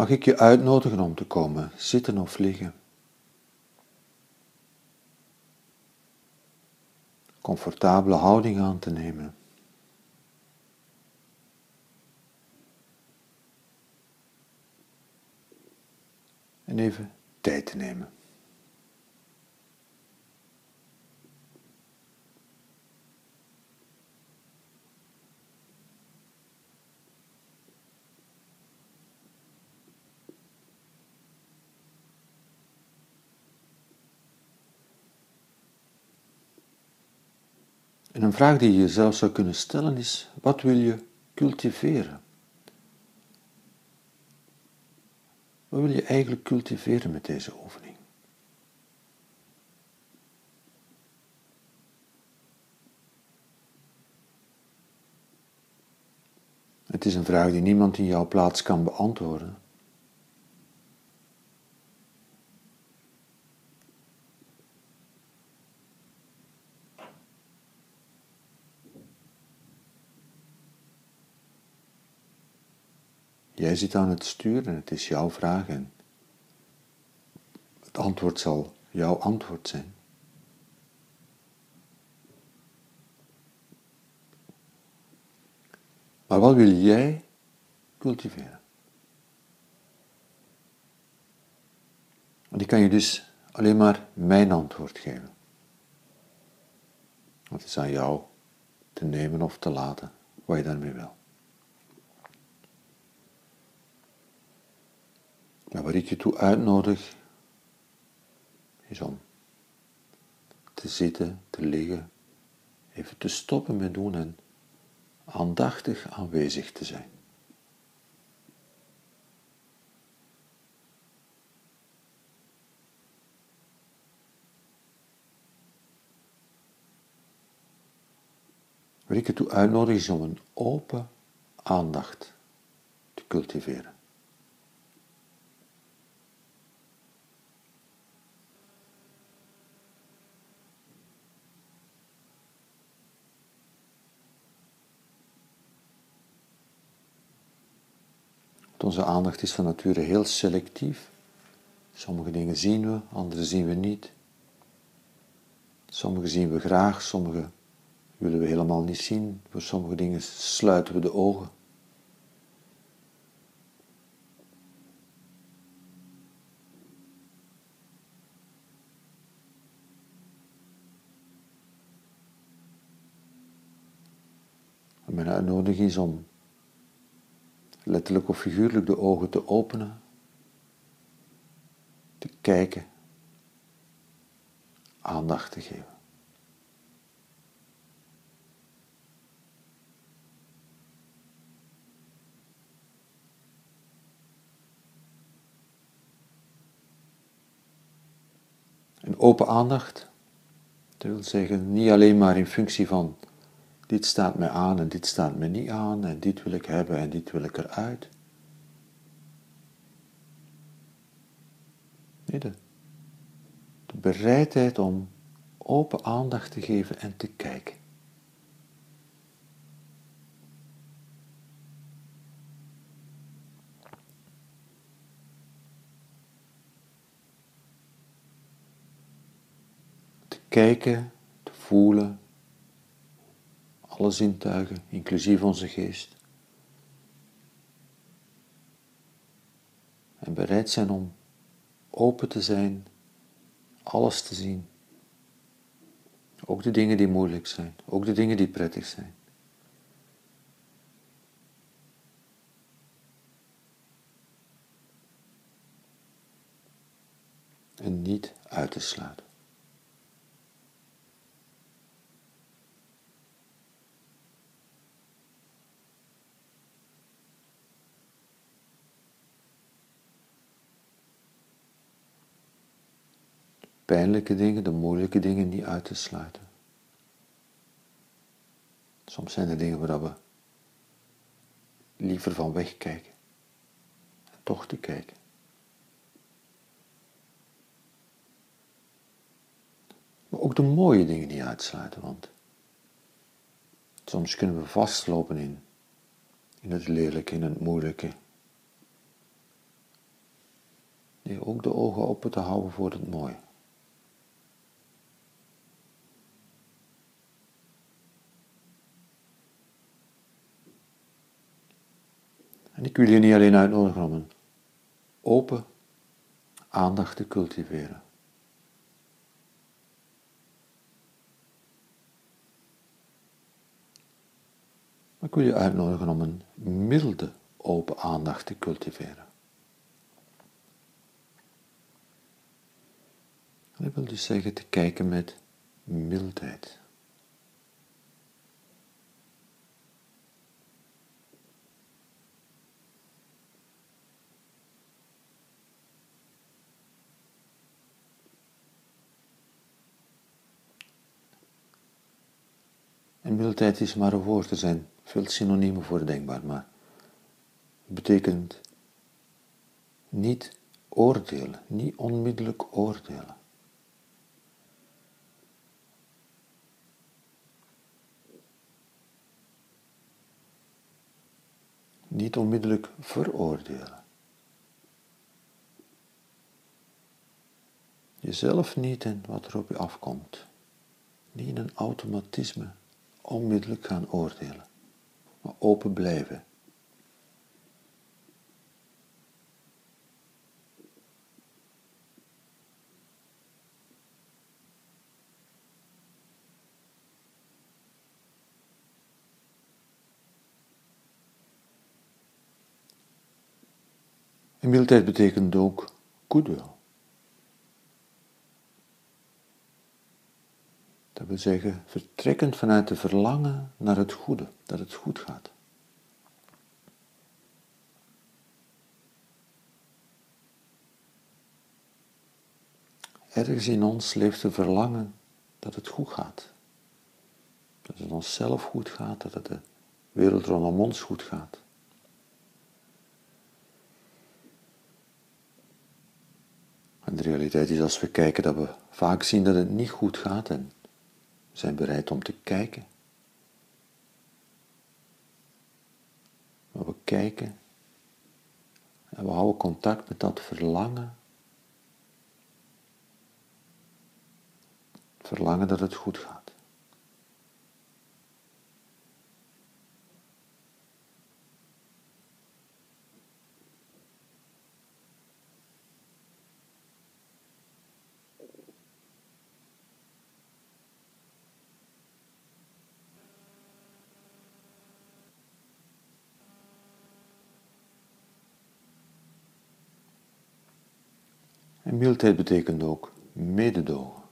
mag ik je uitnodigen om te komen zitten of liggen. Comfortabele houding aan te nemen. En even tijd te nemen. En een vraag die je jezelf zou kunnen stellen is: wat wil je cultiveren? Wat wil je eigenlijk cultiveren met deze oefening? Het is een vraag die niemand in jouw plaats kan beantwoorden. Jij zit aan het stuur en het is jouw vraag en het antwoord zal jouw antwoord zijn. Maar wat wil jij cultiveren? En ik kan je dus alleen maar mijn antwoord geven. Het is aan jou te nemen of te laten wat je daarmee wil. Maar waar ik je toe uitnodig, is om te zitten, te liggen, even te stoppen met doen en aandachtig aanwezig te zijn. Waar ik je toe uitnodig is om een open aandacht te cultiveren. Onze aandacht is van nature heel selectief. Sommige dingen zien we, andere zien we niet. Sommige zien we graag, sommige willen we helemaal niet zien. Voor sommige dingen sluiten we de ogen. mijn uitnodiging is om letterlijk of figuurlijk de ogen te openen, te kijken, aandacht te geven. Een open aandacht, dat wil zeggen niet alleen maar in functie van dit staat me aan en dit staat me niet aan en dit wil ik hebben en dit wil ik eruit. De bereidheid om open aandacht te geven en te kijken. Te kijken, te voelen, alle zintuigen, inclusief onze geest. En bereid zijn om open te zijn, alles te zien. Ook de dingen die moeilijk zijn, ook de dingen die prettig zijn. En niet uit te sluiten. Pijnlijke dingen, de moeilijke dingen niet uit te sluiten. Soms zijn er dingen waar we liever van wegkijken. En toch te kijken. Maar ook de mooie dingen niet uitsluiten, want soms kunnen we vastlopen in, in het lelijke, in het moeilijke. je ook de ogen open te houden voor het mooie. En ik wil je niet alleen uitnodigen om een open aandacht te cultiveren. Maar ik wil je uitnodigen om een milde open aandacht te cultiveren. Dat wil dus zeggen te kijken met mildheid. En mildheid is maar een woord, er zijn veel synoniemen voor denkbaar, maar het betekent niet oordelen, niet onmiddellijk oordelen. Niet onmiddellijk veroordelen. Jezelf niet en wat er op je afkomt. Niet in een automatisme onmiddellijk gaan oordelen, maar open blijven. En mildheid betekent ook goodwill. Wil zeggen, vertrekkend vanuit de verlangen naar het goede, dat het goed gaat. Ergens in ons leeft de verlangen dat het goed gaat. Dat het onszelf goed gaat, dat het de wereld rondom ons goed gaat. En de realiteit is als we kijken dat we vaak zien dat het niet goed gaat en zijn bereid om te kijken. Maar we kijken en we houden contact met dat verlangen. Verlangen dat het goed gaat. En mildheid betekent ook mededogen.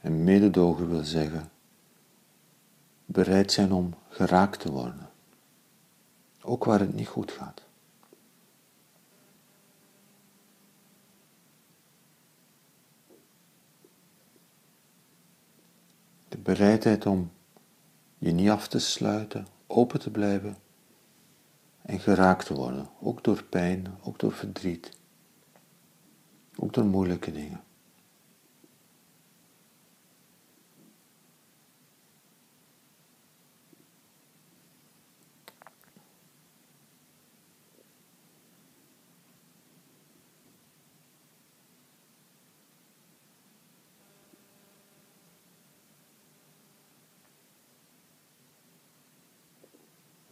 En mededogen wil zeggen bereid zijn om geraakt te worden, ook waar het niet goed gaat. De bereidheid om je niet af te sluiten, open te blijven en geraakt te worden, ook door pijn, ook door verdriet, ook door moeilijke dingen.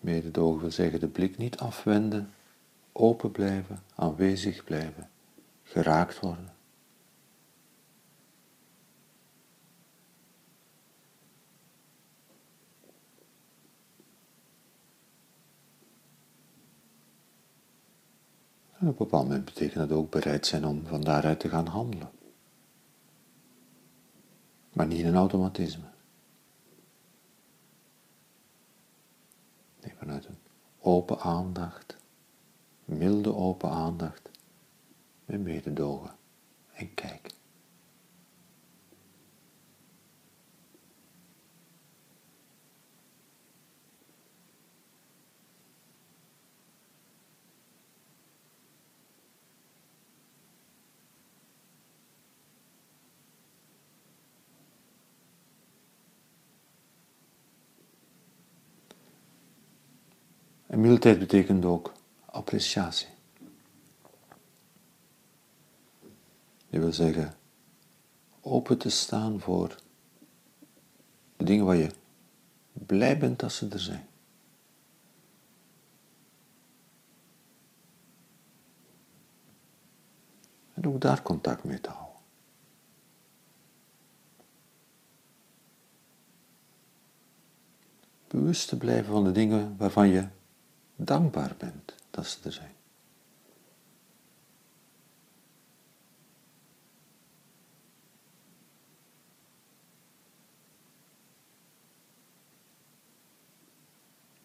Mededogen wil zeggen de blik niet afwenden, open blijven, aanwezig blijven, geraakt worden. En op een bepaald moment betekent dat ook bereid zijn om van daaruit te gaan handelen. Maar niet een automatisme. vanuit een open aandacht, milde open aandacht, met mededogen en kijk. En mildheid betekent ook appreciatie. Je wil zeggen, open te staan voor de dingen waar je blij bent dat ze er zijn. En ook daar contact mee te houden. Bewust te blijven van de dingen waarvan je dankbaar bent dat ze er zijn.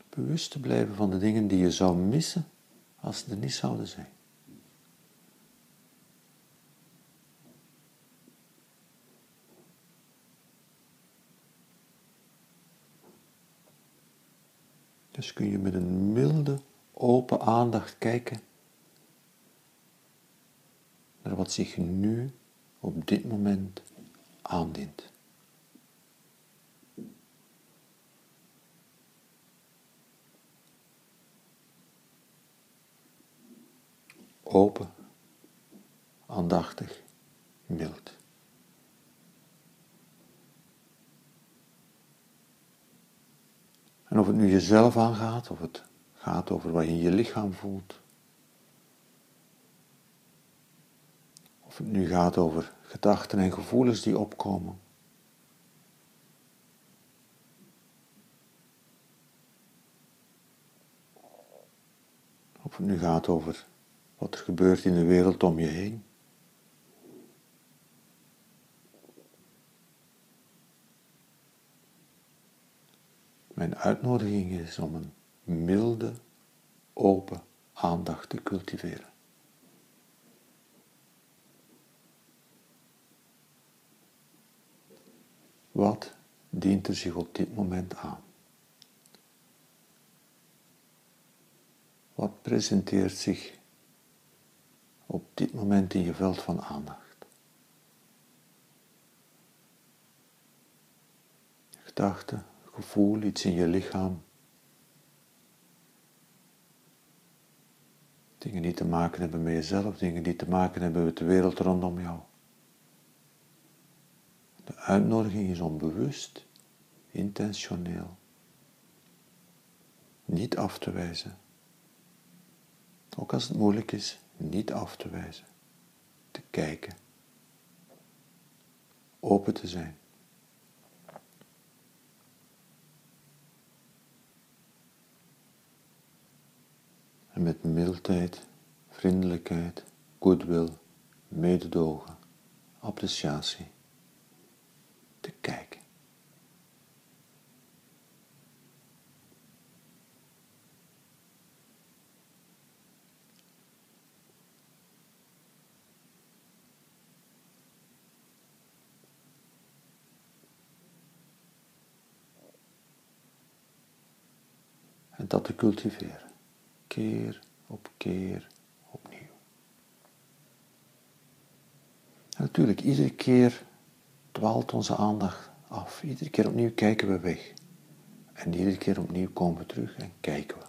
Bewust te blijven van de dingen die je zou missen als ze er niet zouden zijn. Dus kun je met een milde, open aandacht kijken naar wat zich nu op dit moment aandient. Open, aandachtig, mild. En of het nu jezelf aangaat, of het gaat over wat je in je lichaam voelt. Of het nu gaat over gedachten en gevoelens die opkomen. Of het nu gaat over wat er gebeurt in de wereld om je heen. Mijn uitnodiging is om een milde, open aandacht te cultiveren. Wat dient er zich op dit moment aan? Wat presenteert zich op dit moment in je veld van aandacht? Gedachten, gevoel, iets in je lichaam. Dingen die te maken hebben met jezelf, dingen die te maken hebben met de wereld rondom jou. De uitnodiging is om bewust, intentioneel, niet af te wijzen. Ook als het moeilijk is, niet af te wijzen. Te kijken. Open te zijn. En met mildheid, vriendelijkheid, goodwill, mededogen, appreciatie te kijken. En dat te cultiveren keer op keer opnieuw. Natuurlijk, iedere keer dwaalt onze aandacht af. Iedere keer opnieuw kijken we weg. En iedere keer opnieuw komen we terug en kijken we.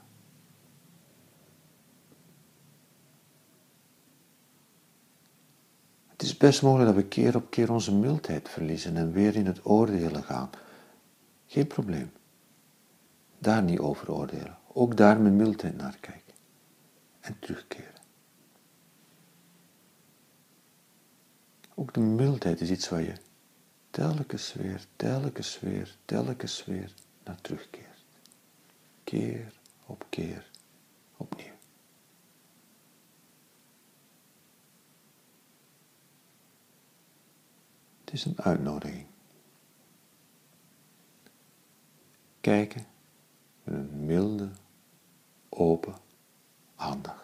Het is best mogelijk dat we keer op keer onze mildheid verliezen en weer in het oordelen gaan. Geen probleem. Daar niet over oordelen ook daar met mildheid naar kijken en terugkeren. Ook de mildheid is iets waar je telkens weer, telkens weer, telkens weer naar terugkeert. Keer op keer opnieuw. Het is een uitnodiging. Kijken met een milde open aandacht.